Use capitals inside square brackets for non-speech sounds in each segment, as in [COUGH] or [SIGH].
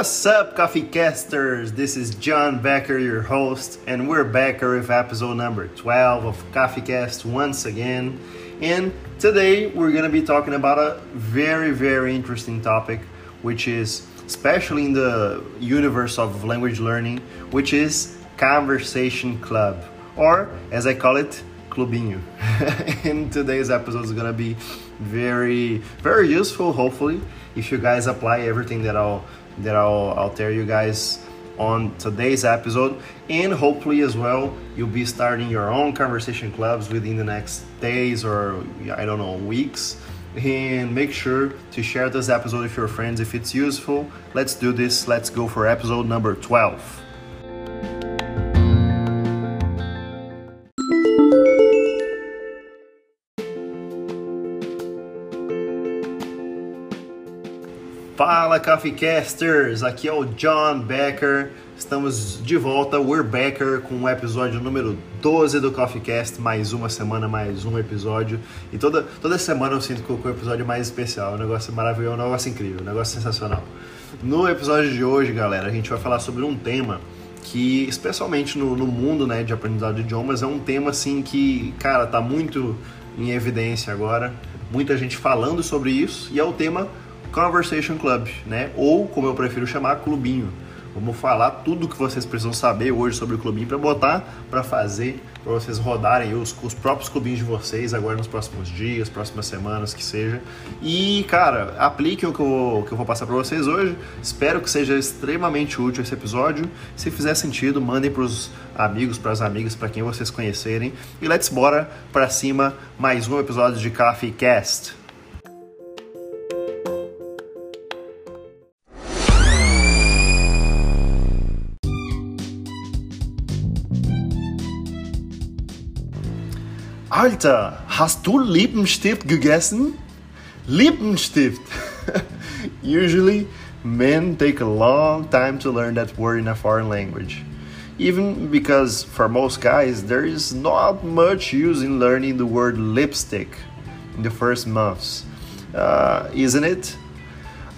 What's up, Coffee Casters? This is John Becker, your host, and we're back with episode number 12 of Coffee Cast once again. And today we're gonna be talking about a very, very interesting topic, which is especially in the universe of language learning, which is Conversation Club, or as I call it, Clubinho. [LAUGHS] and today's episode is gonna be very, very useful, hopefully, if you guys apply everything that I'll that I'll, I'll tell you guys on today's episode. And hopefully as well you'll be starting your own conversation clubs within the next days or i don't know weeks. And make sure to share this episode with your friends if it's useful. Let's do this. Let's go for episode number 12 Fala Coffeecasters, aqui é o John Becker. Estamos de volta, we're Becker, com o episódio número 12 do Coffeecast. Mais uma semana, mais um episódio. E toda, toda semana eu sinto que o episódio é mais especial. Um negócio maravilhoso, um negócio incrível, um negócio sensacional. No episódio de hoje, galera, a gente vai falar sobre um tema que, especialmente no, no mundo né, de aprendizado de idiomas, é um tema assim que, cara, tá muito em evidência agora. Muita gente falando sobre isso e é o tema Conversation Club, né? Ou como eu prefiro chamar, clubinho. Vamos falar tudo que vocês precisam saber hoje sobre o clubinho para botar para fazer, para vocês rodarem os, os próprios clubinhos de vocês agora nos próximos dias, próximas semanas, que seja. E, cara, apliquem o que eu, que eu vou passar para vocês hoje. Espero que seja extremamente útil esse episódio. Se fizer sentido, mandem para os amigos, para as amigas, para quem vocês conhecerem. E let's bora para cima mais um episódio de Coffee Cast. Alter, hast du Lippenstift gegessen? Lippenstift! [LAUGHS] Usually, men take a long time to learn that word in a foreign language. Even because for most guys, there is not much use in learning the word lipstick in the first months, uh, isn't it?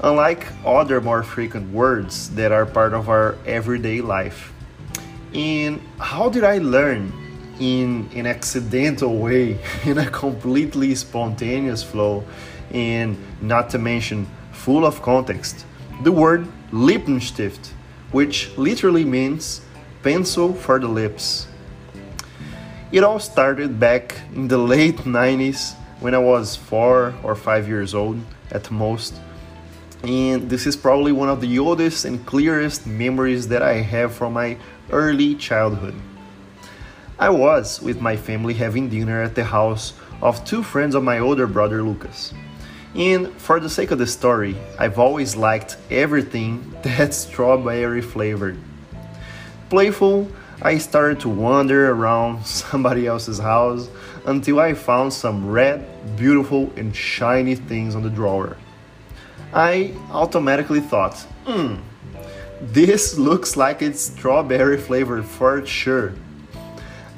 Unlike other more frequent words that are part of our everyday life. And how did I learn in an accidental way, [LAUGHS] in a completely spontaneous flow, and not to mention full of context. The word Lippenstift, which literally means pencil for the lips. It all started back in the late 90s when I was four or five years old at most. And this is probably one of the oldest and clearest memories that I have from my early childhood. I was with my family having dinner at the house of two friends of my older brother Lucas. And for the sake of the story, I've always liked everything [LAUGHS] that's strawberry flavored. Playful, I started to wander around [LAUGHS] somebody else's house until I found some red, beautiful, and shiny things on the drawer. I automatically thought, hmm, this [LAUGHS] looks like it's strawberry flavored for sure.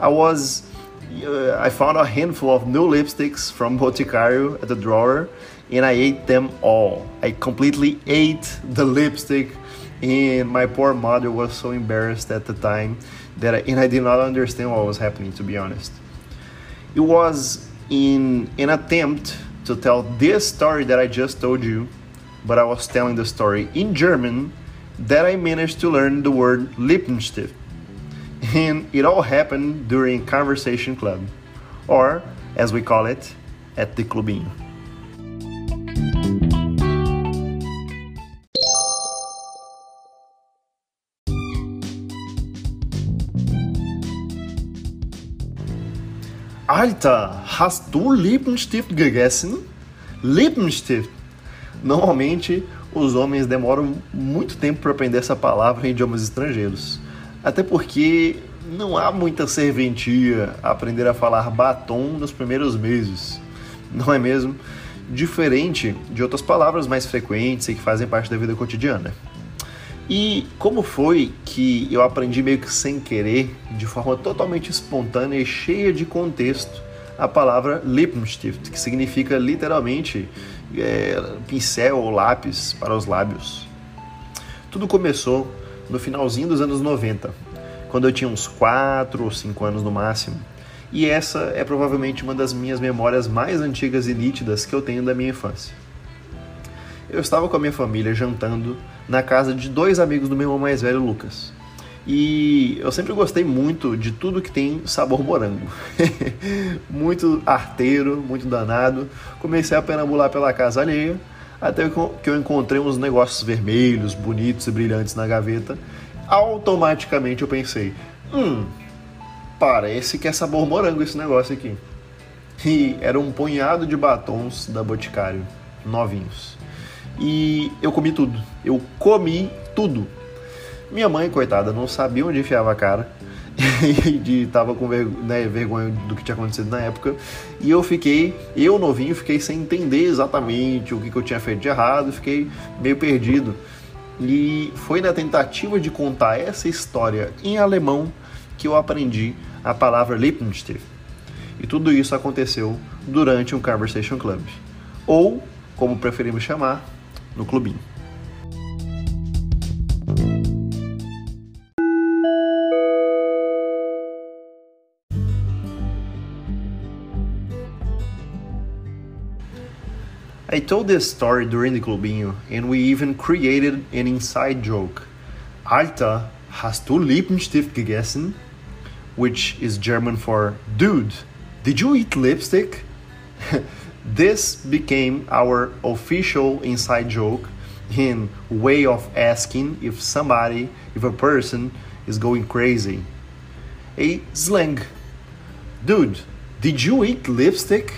I was uh, I found a handful of new lipsticks from Boticario at the drawer and I ate them all. I completely ate the lipstick and my poor mother was so embarrassed at the time that I, and I did not understand what was happening to be honest. It was in an attempt to tell this story that I just told you, but I was telling the story in German that I managed to learn the word Lippenstift and it all happened during Conversation Club, or as we call it, at the Clubinho. Alter, hast du Lippenstift gegessen? Lippenstift! Normalmente, os homens demoram muito tempo para aprender essa palavra em idiomas estrangeiros. Até porque não há muita serventia a aprender a falar batom nos primeiros meses, não é mesmo? Diferente de outras palavras mais frequentes e que fazem parte da vida cotidiana. E como foi que eu aprendi meio que sem querer, de forma totalmente espontânea e cheia de contexto, a palavra Lippenstift, que significa literalmente é, pincel ou lápis para os lábios. Tudo começou no finalzinho dos anos 90, quando eu tinha uns 4 ou 5 anos no máximo. E essa é provavelmente uma das minhas memórias mais antigas e nítidas que eu tenho da minha infância. Eu estava com a minha família jantando na casa de dois amigos do meu irmão mais velho, Lucas. E eu sempre gostei muito de tudo que tem sabor morango. [LAUGHS] muito arteiro, muito danado. Comecei a perambular pela casa alheia, até que eu encontrei uns negócios vermelhos, bonitos e brilhantes na gaveta. Automaticamente eu pensei: hum, parece que é sabor morango esse negócio aqui. E era um punhado de batons da Boticário, novinhos. E eu comi tudo. Eu comi tudo minha mãe, coitada, não sabia onde enfiava a cara [LAUGHS] e tava com né, vergonha do que tinha acontecido na época. E eu fiquei, eu novinho, fiquei sem entender exatamente o que, que eu tinha feito de errado, fiquei meio perdido. E foi na tentativa de contar essa história em alemão que eu aprendi a palavra Lippenstift. E tudo isso aconteceu durante um Conversation Club, ou, como preferimos chamar, no clubinho. I told this story during the Clubinho and we even created an inside joke. Alter, hast du Lippenstift gegessen? Which is German for dude, did you eat lipstick? [LAUGHS] this became our official inside joke in way of asking if somebody, if a person is going crazy. A slang. Dude, did you eat lipstick?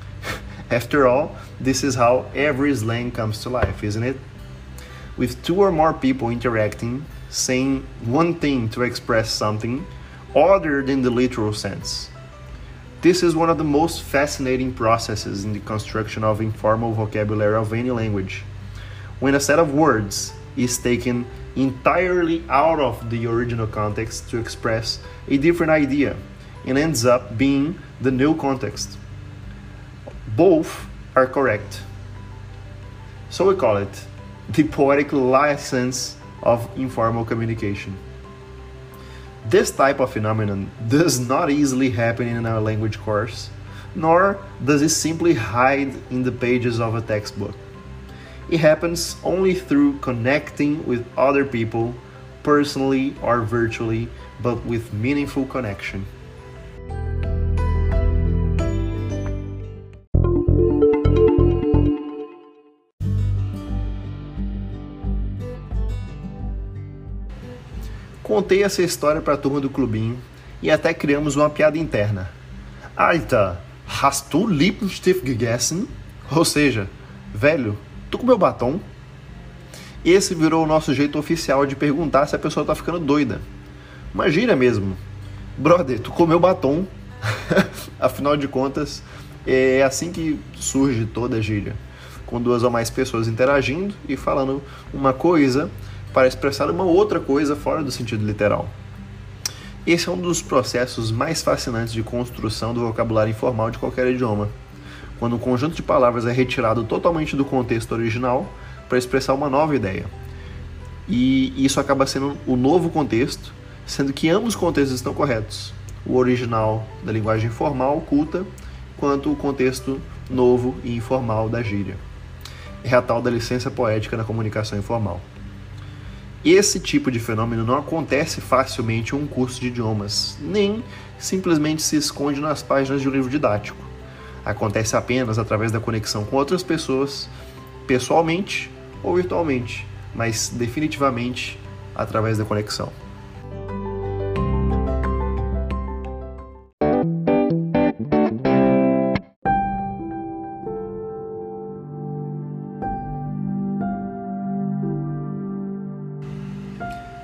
[LAUGHS] After all, this is how every slang comes to life, isn't it? With two or more people interacting, saying one thing to express something other than the literal sense. This is one of the most fascinating processes in the construction of informal vocabulary of any language. When a set of words is taken entirely out of the original context to express a different idea and ends up being the new context. Both are correct. So we call it the poetic license of informal communication. This type of phenomenon does not easily happen in our language course, nor does it simply hide in the pages of a textbook. It happens only through connecting with other people, personally or virtually, but with meaningful connection. Contei essa história para a turma do clubinho e até criamos uma piada interna. Alter, hast du Lippenstift gegessen? Ou seja, velho, tu comeu batom? Esse virou o nosso jeito oficial de perguntar se a pessoa tá ficando doida. Uma gíria mesmo. Brother, tu comeu batom? [LAUGHS] Afinal de contas, é assim que surge toda a gíria. Com duas ou mais pessoas interagindo e falando uma coisa para expressar uma outra coisa fora do sentido literal. Esse é um dos processos mais fascinantes de construção do vocabulário informal de qualquer idioma, quando um conjunto de palavras é retirado totalmente do contexto original para expressar uma nova ideia. E isso acaba sendo o novo contexto, sendo que ambos os contextos estão corretos. O original da linguagem formal, culta, quanto o contexto novo e informal da gíria. É a tal da licença poética na comunicação informal. Esse tipo de fenômeno não acontece facilmente em um curso de idiomas, nem simplesmente se esconde nas páginas de um livro didático. Acontece apenas através da conexão com outras pessoas, pessoalmente ou virtualmente, mas definitivamente através da conexão.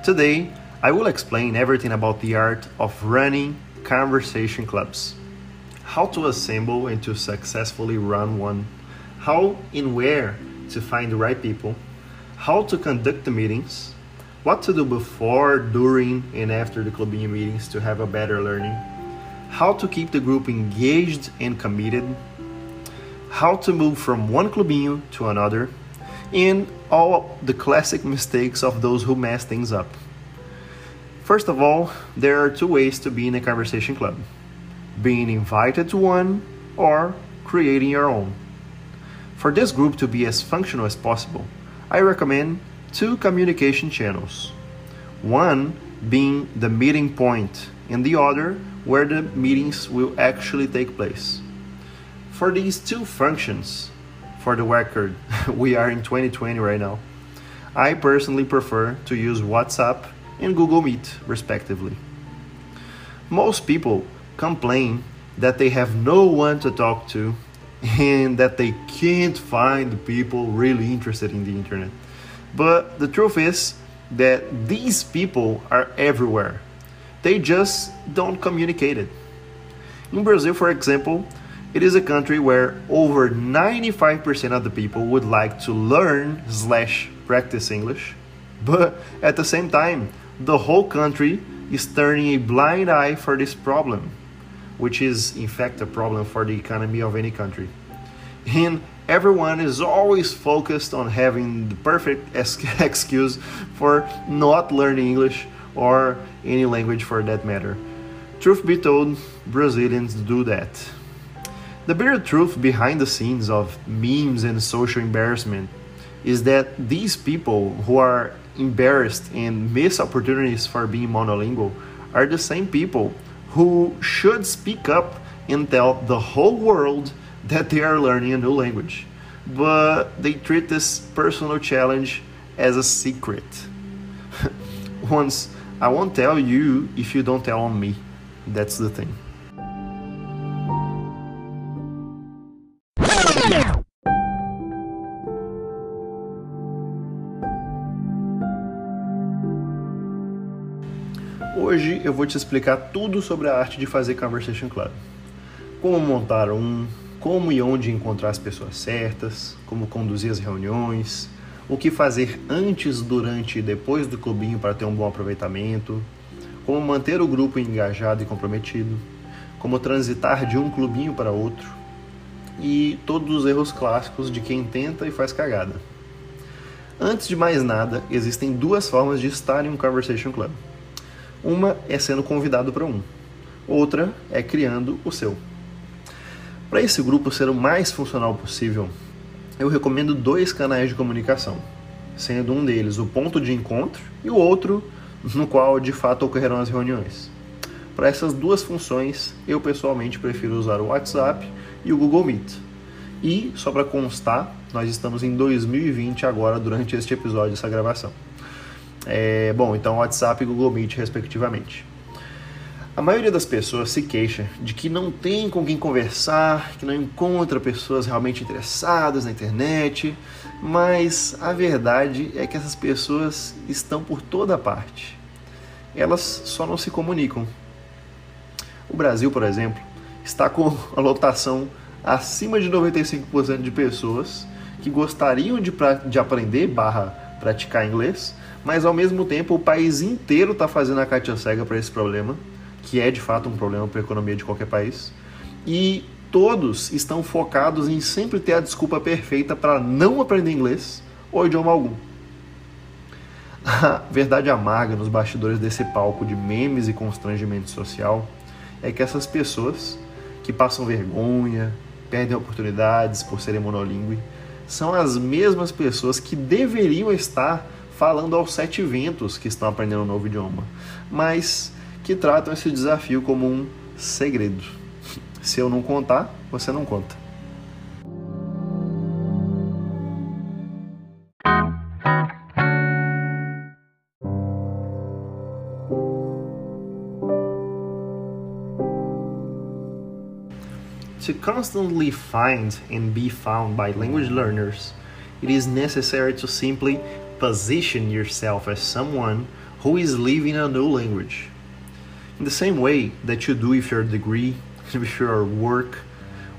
Today, I will explain everything about the art of running conversation clubs. How to assemble and to successfully run one, how and where to find the right people, how to conduct the meetings, what to do before, during, and after the clubbing meetings to have a better learning, how to keep the group engaged and committed, how to move from one clubinho to another, and all the classic mistakes of those who mess things up. First of all, there are two ways to be in a conversation club being invited to one or creating your own. For this group to be as functional as possible, I recommend two communication channels. One being the meeting point, and the other where the meetings will actually take place. For these two functions, for the record, [LAUGHS] we are in 2020 right now. I personally prefer to use WhatsApp and Google Meet, respectively. Most people complain that they have no one to talk to and that they can't find people really interested in the internet. But the truth is that these people are everywhere. They just don't communicate it. In Brazil, for example, it is a country where over 95% of the people would like to learn slash practice English, but at the same time, the whole country is turning a blind eye for this problem, which is in fact a problem for the economy of any country. And everyone is always focused on having the perfect [LAUGHS] excuse for not learning English or any language for that matter. Truth be told, Brazilians do that. The bitter truth behind the scenes of memes and social embarrassment is that these people who are embarrassed and miss opportunities for being monolingual are the same people who should speak up and tell the whole world that they are learning a new language. But they treat this personal challenge as a secret. [LAUGHS] Once, I won't tell you if you don't tell on me. That's the thing. Hoje eu vou te explicar tudo sobre a arte de fazer Conversation Club. Como montar um, como e onde encontrar as pessoas certas, como conduzir as reuniões, o que fazer antes, durante e depois do clubinho para ter um bom aproveitamento, como manter o grupo engajado e comprometido, como transitar de um clubinho para outro e todos os erros clássicos de quem tenta e faz cagada. Antes de mais nada, existem duas formas de estar em um Conversation Club. Uma é sendo convidado para um, outra é criando o seu. Para esse grupo ser o mais funcional possível, eu recomendo dois canais de comunicação, sendo um deles o ponto de encontro e o outro no qual de fato ocorrerão as reuniões. Para essas duas funções, eu pessoalmente prefiro usar o WhatsApp e o Google Meet. E, só para constar, nós estamos em 2020 agora durante este episódio, essa gravação. É, bom, então WhatsApp e Google Meet, respectivamente. A maioria das pessoas se queixa de que não tem com quem conversar, que não encontra pessoas realmente interessadas na internet, mas a verdade é que essas pessoas estão por toda parte. Elas só não se comunicam. O Brasil, por exemplo, está com a lotação acima de 95% de pessoas que gostariam de, de aprender barra praticar inglês, mas ao mesmo tempo o país inteiro está fazendo a caixinha cega para esse problema, que é de fato um problema para a economia de qualquer país, e todos estão focados em sempre ter a desculpa perfeita para não aprender inglês ou idioma algum. A verdade amarga nos bastidores desse palco de memes e constrangimento social é que essas pessoas que passam vergonha, perdem oportunidades por serem monolíngue, são as mesmas pessoas que deveriam estar falando aos sete ventos que estão aprendendo um novo idioma, mas que tratam esse desafio como um segredo. Se eu não contar, você não conta. To constantly find and be found by language learners, it is necessary to simply position yourself as someone who is living a new language. In the same way that you do with your degree, [LAUGHS] with your work,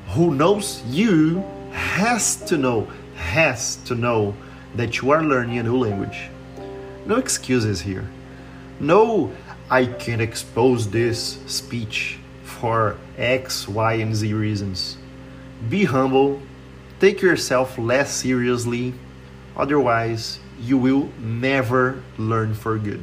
who knows you has to know, has to know that you are learning a new language. No excuses here. No, I can't expose this speech for X, Y, and Z reasons. Be humble, take yourself less seriously, Otherwise, you will never learn for good.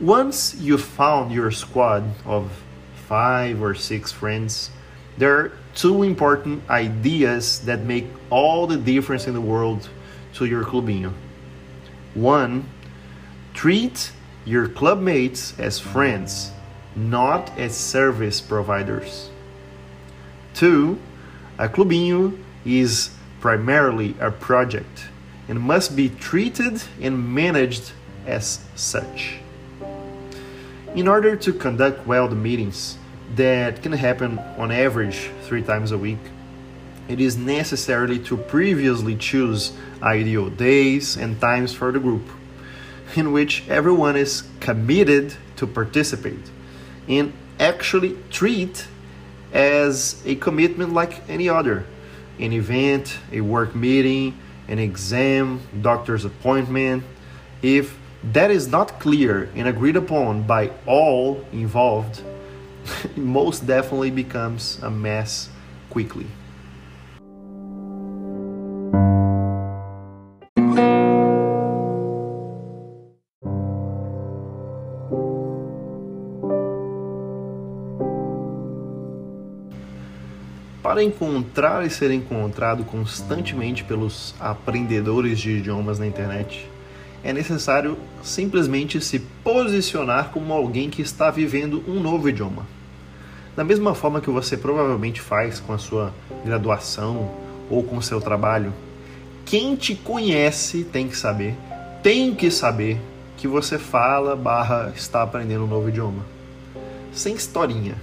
Once you found your squad of five or six friends, there are two important ideas that make all the difference in the world to your clubinho. One, treat your clubmates as friends, not as service providers. Two, a clubinho is primarily a project and must be treated and managed as such. In order to conduct well the meetings that can happen on average three times a week, it is necessary to previously choose ideal days and times for the group in which everyone is committed to participate and actually treat as a commitment like any other an event, a work meeting, an exam, doctor's appointment. If that is not clear and agreed upon by all involved, [LAUGHS] it most definitely becomes a mess quickly. Para encontrar e ser encontrado constantemente pelos aprendedores de idiomas na internet, é necessário simplesmente se posicionar como alguém que está vivendo um novo idioma. Da mesma forma que você provavelmente faz com a sua graduação ou com o seu trabalho, quem te conhece tem que saber, tem que saber que você fala barra está aprendendo um novo idioma. Sem historinha,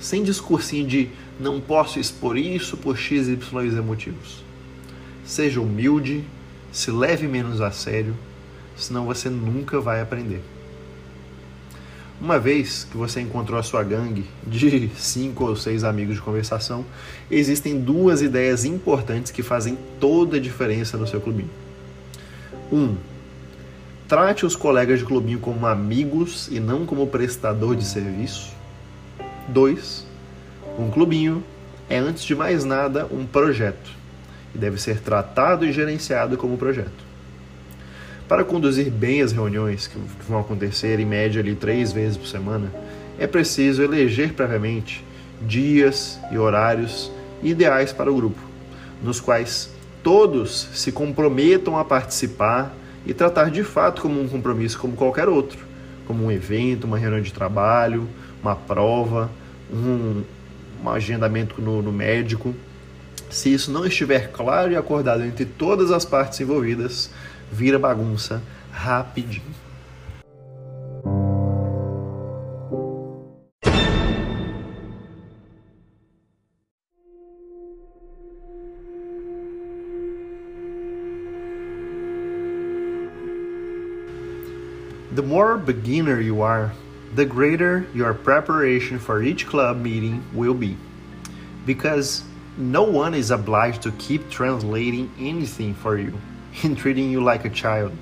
sem discursinho de não posso expor isso por x, y e motivos. Seja humilde, se leve menos a sério, senão você nunca vai aprender. Uma vez que você encontrou a sua gangue de [LAUGHS] cinco ou seis amigos de conversação, existem duas ideias importantes que fazem toda a diferença no seu clubinho. Um, trate os colegas de clubinho como amigos e não como prestador de serviço. Dois, um clubinho é, antes de mais nada, um projeto e deve ser tratado e gerenciado como projeto. Para conduzir bem as reuniões, que vão acontecer em média ali três vezes por semana, é preciso eleger previamente dias e horários ideais para o grupo, nos quais todos se comprometam a participar e tratar de fato como um compromisso como qualquer outro, como um evento, uma reunião de trabalho, uma prova, um, um agendamento no, no médico. Se isso não estiver claro e acordado entre todas as partes envolvidas, vira bagunça rapidinho. The more beginner you are, the greater your preparation for each club meeting will be. Because no one is obliged to keep translating anything for you [LAUGHS] and treating you like a child.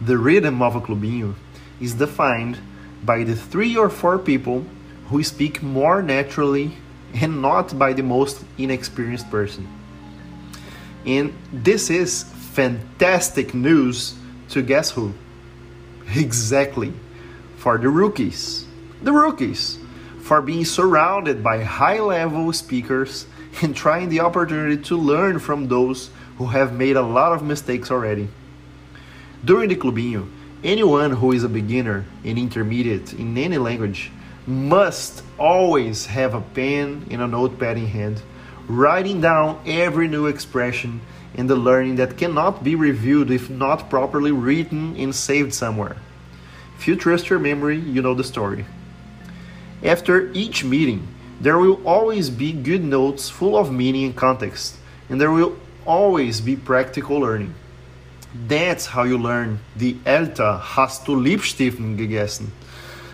The rhythm of a clubinho is defined by the three or four people who speak more naturally and not by the most inexperienced person. And this is fantastic news to guess who? [LAUGHS] Exactly for the rookies. The rookies for being surrounded by high level speakers and trying the opportunity to learn from those who have made a lot of mistakes already. During the Clubinho, anyone who is a beginner and intermediate in any language must always have a pen and a notepad in hand, writing down every new expression and the learning that cannot be reviewed if not properly written and saved somewhere. If you trust your memory, you know the story. After each meeting, there will always be good notes full of meaning and context, and there will always be practical learning. That's how you learn the Elta hast du Liebstiften gegessen.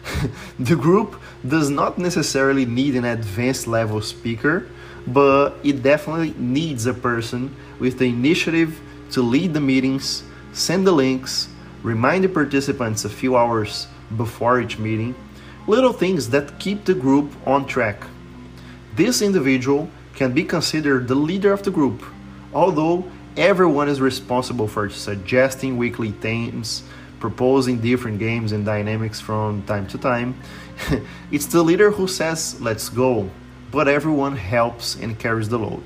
[LAUGHS] the group does not necessarily need an advanced level speaker, but it definitely needs a person with the initiative to lead the meetings, send the links, remind the participants a few hours before each meeting, little things that keep the group on track. This individual can be considered the leader of the group, although Everyone is responsible for suggesting weekly themes, proposing different games and dynamics from time to time. [LAUGHS] it's the leader who says, let's go, but everyone helps and carries the load.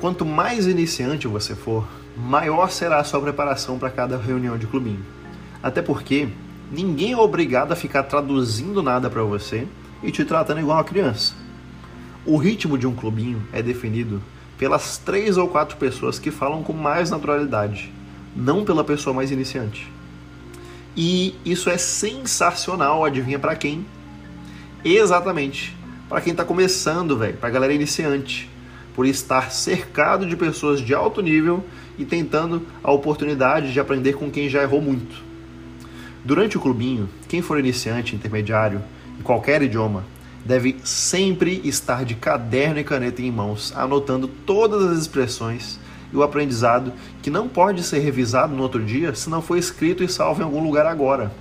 Quanto mais iniciante você for, maior será a sua preparação para cada reunião de clubinho. Até porque ninguém é obrigado a ficar traduzindo nada para você e te tratando igual uma criança. O ritmo de um clubinho é definido pelas três ou quatro pessoas que falam com mais naturalidade, não pela pessoa mais iniciante. E isso é sensacional, adivinha para quem? Exatamente, para quem está começando, velho, para galera iniciante por estar cercado de pessoas de alto nível e tentando a oportunidade de aprender com quem já errou muito. Durante o clubinho, quem for iniciante, intermediário, em qualquer idioma, deve sempre estar de caderno e caneta em mãos, anotando todas as expressões e o aprendizado que não pode ser revisado no outro dia se não for escrito e salvo em algum lugar agora.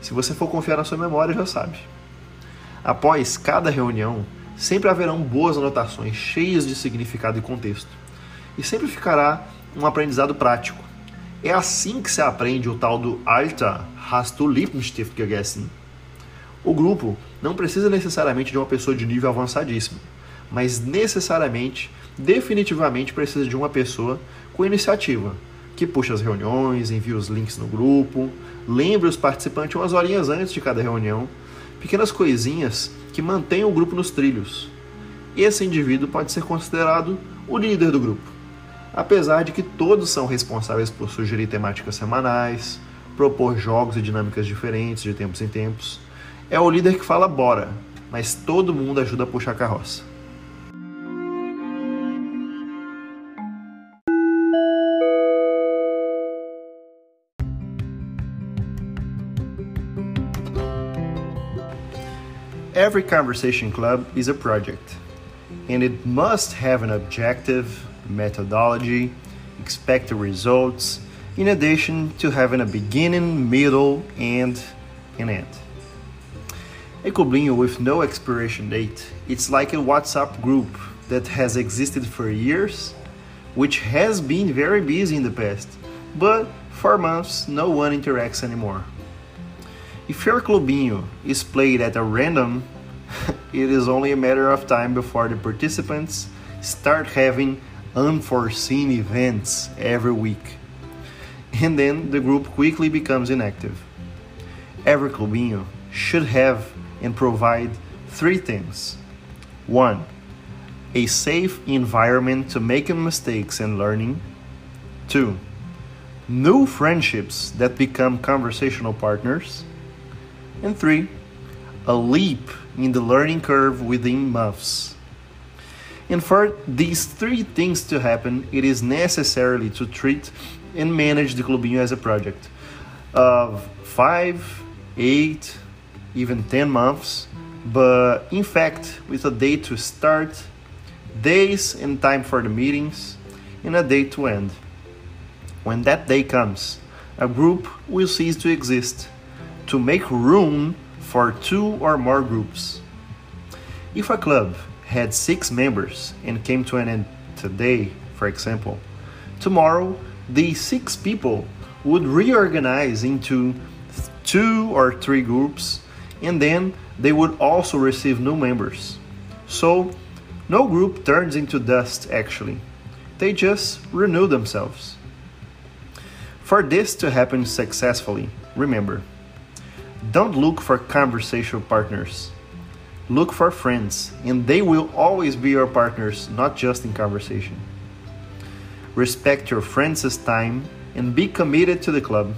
Se você for confiar na sua memória, já sabe. Após cada reunião, sempre haverão boas anotações cheias de significado e contexto. E sempre ficará um aprendizado prático. É assim que se aprende o tal do Alter hast du gegessen. O grupo não precisa necessariamente de uma pessoa de nível avançadíssimo, mas necessariamente, definitivamente precisa de uma pessoa com iniciativa, que puxa as reuniões, envia os links no grupo, lembre os participantes umas horinhas antes de cada reunião, pequenas coisinhas que mantém o grupo nos trilhos. Esse indivíduo pode ser considerado o líder do grupo, apesar de que todos são responsáveis por sugerir temáticas semanais, propor jogos e dinâmicas diferentes de tempos em tempos. É o líder que fala bora, mas todo mundo ajuda a puxar a carroça. Every conversation club is a project, and it must have an objective, methodology, expected results, in addition to having a beginning, middle, and an end. A clubinho with no expiration date, it's like a WhatsApp group that has existed for years, which has been very busy in the past, but for months no one interacts anymore. If your clubinho is played at a random, [LAUGHS] it is only a matter of time before the participants start having unforeseen events every week. And then the group quickly becomes inactive. Every clubinho should have and provide three things. One, a safe environment to making mistakes and learning. Two, new friendships that become conversational partners. And three, a leap in the learning curve within months. And for these three things to happen, it is necessarily to treat and manage the Clubinho as a project of five, eight, even 10 months, but in fact, with a date to start, days and time for the meetings, and a date to end. When that day comes, a group will cease to exist to make room for two or more groups. If a club had six members and came to an end today, for example, tomorrow these six people would reorganize into two or three groups and then they would also receive new members. So, no group turns into dust actually, they just renew themselves. For this to happen successfully, remember don't look for conversational partners. Look for friends, and they will always be your partners, not just in conversation. Respect your friends' time and be committed to the club.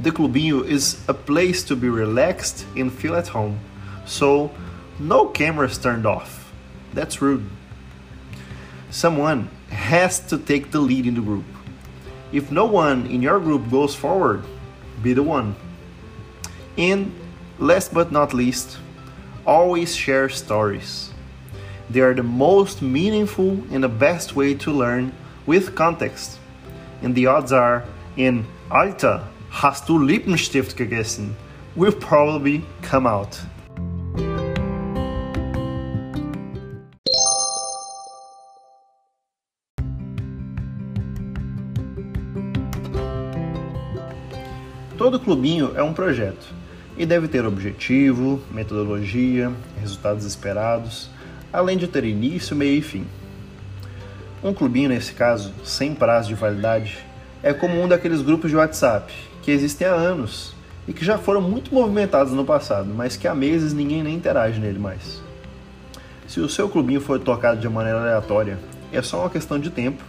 The Clubinho is a place to be relaxed and feel at home, so no cameras turned off. That's rude. Someone has to take the lead in the group. If no one in your group goes forward, be the one. And last but not least, always share stories. They are the most meaningful and the best way to learn with context. and the odds are in Alter hast du Lippenstift gegessen will probably come out. Todo clubinho é um projeto e deve ter objetivo, metodologia, resultados esperados, além de ter início, meio e fim. Um clubinho, nesse caso, sem prazo de validade, é como um daqueles grupos de WhatsApp que existem há anos e que já foram muito movimentados no passado, mas que há meses ninguém nem interage nele mais. Se o seu clubinho for tocado de maneira aleatória, é só uma questão de tempo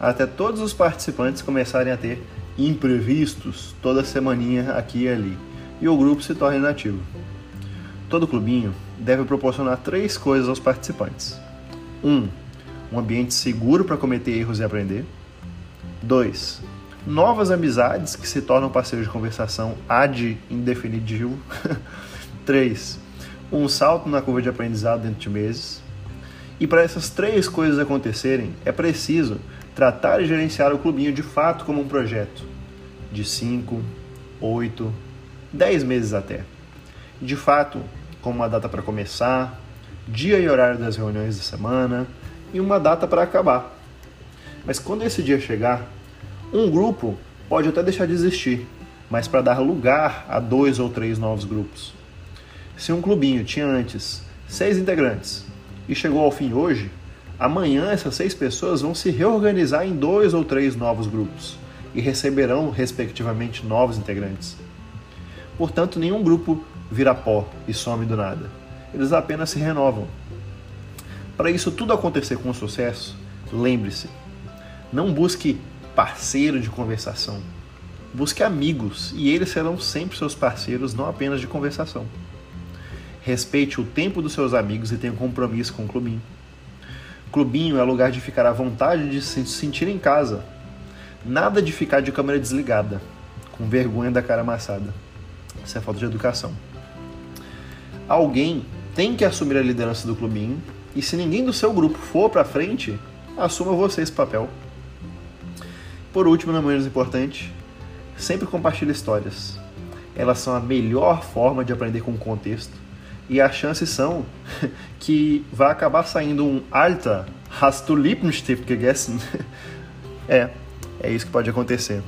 até todos os participantes começarem a ter imprevistos toda semaninha aqui e ali, e o grupo se torna inativo. Todo clubinho deve proporcionar três coisas aos participantes: 1. Um, um ambiente seguro para cometer erros e aprender. 2. Novas amizades que se tornam parceiros de conversação ad indefinitivo. [LAUGHS] 3. Um salto na curva de aprendizado dentro de meses. E para essas três coisas acontecerem, é preciso tratar e gerenciar o clubinho de fato como um projeto de 5, 8, 10 meses até. De fato, com uma data para começar, dia e horário das reuniões da semana e uma data para acabar. Mas quando esse dia chegar, um grupo pode até deixar de existir, mas para dar lugar a dois ou três novos grupos. Se um clubinho tinha antes seis integrantes e chegou ao fim hoje, amanhã essas seis pessoas vão se reorganizar em dois ou três novos grupos e receberão, respectivamente, novos integrantes. Portanto, nenhum grupo vira pó e some do nada. Eles apenas se renovam. Para isso tudo acontecer com sucesso, lembre-se: não busque parceiro de conversação. Busque amigos e eles serão sempre seus parceiros, não apenas de conversação. Respeite o tempo dos seus amigos e tenha compromisso com o clubinho. Clubinho é lugar de ficar à vontade de se sentir em casa. Nada de ficar de câmera desligada, com vergonha da cara amassada. Isso é falta de educação. Alguém tem que assumir a liderança do clubinho e se ninguém do seu grupo for para frente, assuma você esse papel. Por último, não menos importante, sempre compartilhe histórias. Elas são a melhor forma de aprender com o contexto e as chances são [LAUGHS] que vai acabar saindo um Alta hast du Lippenstift gegessen? [LAUGHS] é, é isso que pode acontecer.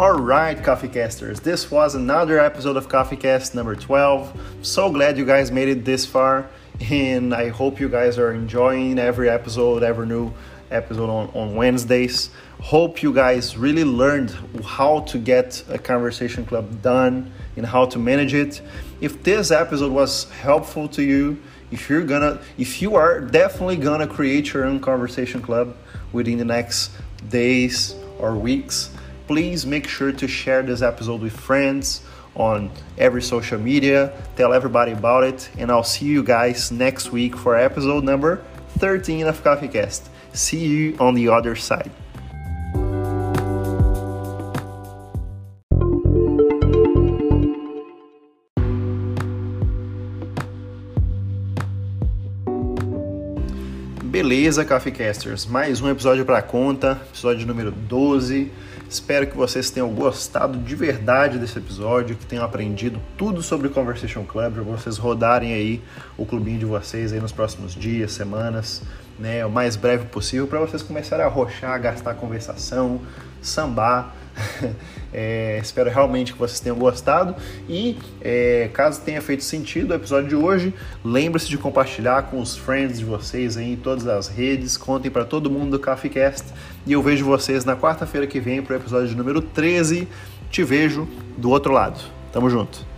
Alright, Coffeecasters, this was another episode of Coffeecast number 12. So glad you guys made it this far, and I hope you guys are enjoying every episode, every new episode on, on Wednesdays. Hope you guys really learned how to get a conversation club done and how to manage it. If this episode was helpful to you, if you're gonna if you are definitely gonna create your own conversation club within the next days or weeks please make sure to share this episode with friends on every social media. Tell everybody about it, and I'll see you guys next week for episode number 13 of CoffeeCast. See you on the other side. Beleza, Coffeecasters? Mais um episódio para conta, episódio número 12. Espero que vocês tenham gostado de verdade desse episódio, que tenham aprendido tudo sobre o Conversation Club, para vocês rodarem aí o clubinho de vocês aí nos próximos dias, semanas, né, o mais breve possível, para vocês começarem a rochar, gastar conversação, sambar. [LAUGHS] É, espero realmente que vocês tenham gostado e é, caso tenha feito sentido o episódio de hoje, lembre-se de compartilhar com os friends de vocês aí em todas as redes, contem para todo mundo do CafeCast e eu vejo vocês na quarta-feira que vem para o episódio número 13. Te vejo do outro lado. Tamo junto.